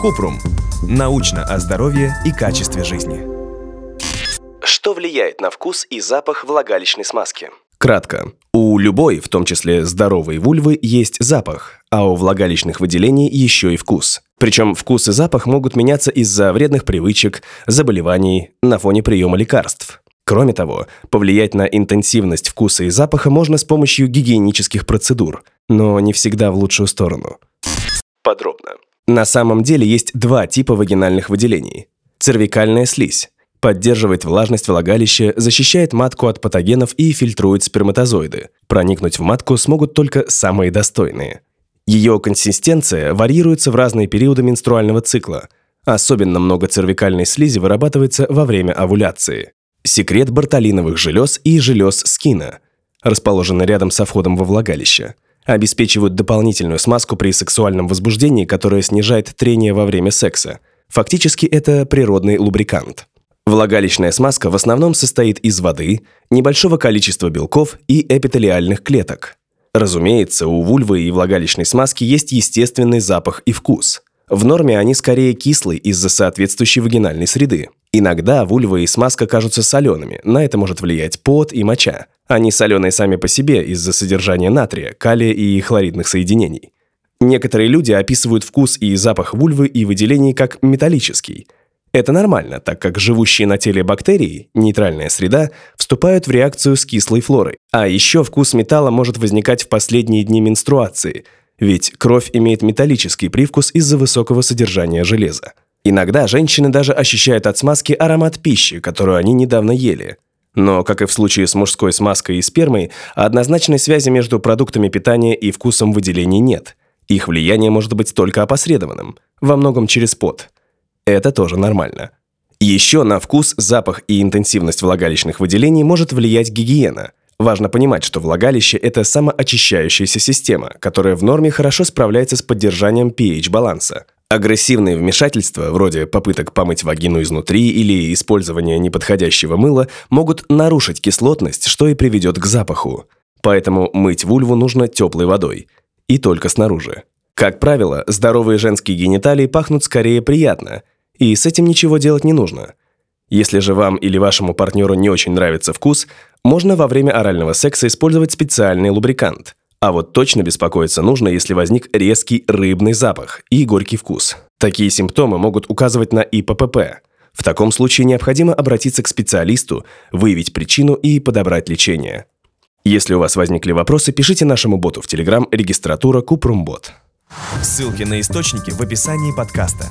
Купрум. Научно о здоровье и качестве жизни. Что влияет на вкус и запах влагалищной смазки? Кратко. У любой, в том числе здоровой вульвы, есть запах, а у влагалищных выделений еще и вкус. Причем вкус и запах могут меняться из-за вредных привычек, заболеваний, на фоне приема лекарств. Кроме того, повлиять на интенсивность вкуса и запаха можно с помощью гигиенических процедур, но не всегда в лучшую сторону. Подробно. На самом деле есть два типа вагинальных выделений. Цервикальная слизь поддерживает влажность влагалища, защищает матку от патогенов и фильтрует сперматозоиды. Проникнуть в матку смогут только самые достойные. Ее консистенция варьируется в разные периоды менструального цикла. Особенно много цервикальной слизи вырабатывается во время овуляции. Секрет бартолиновых желез и желез скина, расположены рядом со входом во влагалище обеспечивают дополнительную смазку при сексуальном возбуждении, которая снижает трение во время секса. Фактически это природный лубрикант. Влагалищная смазка в основном состоит из воды, небольшого количества белков и эпителиальных клеток. Разумеется, у вульвы и влагалищной смазки есть естественный запах и вкус. В норме они скорее кислые из-за соответствующей вагинальной среды. Иногда вульва и смазка кажутся солеными, на это может влиять пот и моча. Они соленые сами по себе из-за содержания натрия, калия и хлоридных соединений. Некоторые люди описывают вкус и запах вульвы и выделений как металлический. Это нормально, так как живущие на теле бактерии, нейтральная среда, вступают в реакцию с кислой флорой. А еще вкус металла может возникать в последние дни менструации, ведь кровь имеет металлический привкус из-за высокого содержания железа. Иногда женщины даже ощущают от смазки аромат пищи, которую они недавно ели. Но, как и в случае с мужской смазкой и спермой, однозначной связи между продуктами питания и вкусом выделений нет. Их влияние может быть только опосредованным, во многом через пот. Это тоже нормально. Еще на вкус, запах и интенсивность влагалищных выделений может влиять гигиена. Важно понимать, что влагалище – это самоочищающаяся система, которая в норме хорошо справляется с поддержанием pH-баланса – Агрессивные вмешательства, вроде попыток помыть вагину изнутри или использования неподходящего мыла, могут нарушить кислотность, что и приведет к запаху. Поэтому мыть вульву нужно теплой водой. И только снаружи. Как правило, здоровые женские гениталии пахнут скорее приятно, и с этим ничего делать не нужно. Если же вам или вашему партнеру не очень нравится вкус, можно во время орального секса использовать специальный лубрикант – а вот точно беспокоиться нужно, если возник резкий рыбный запах и горький вкус. Такие симптомы могут указывать на ИППП. В таком случае необходимо обратиться к специалисту, выявить причину и подобрать лечение. Если у вас возникли вопросы, пишите нашему боту в Telegram регистратура Купрумбот. Ссылки на источники в описании подкаста.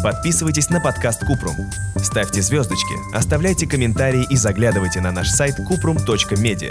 Подписывайтесь на подкаст Купрум. Ставьте звездочки, оставляйте комментарии и заглядывайте на наш сайт kuprum.media.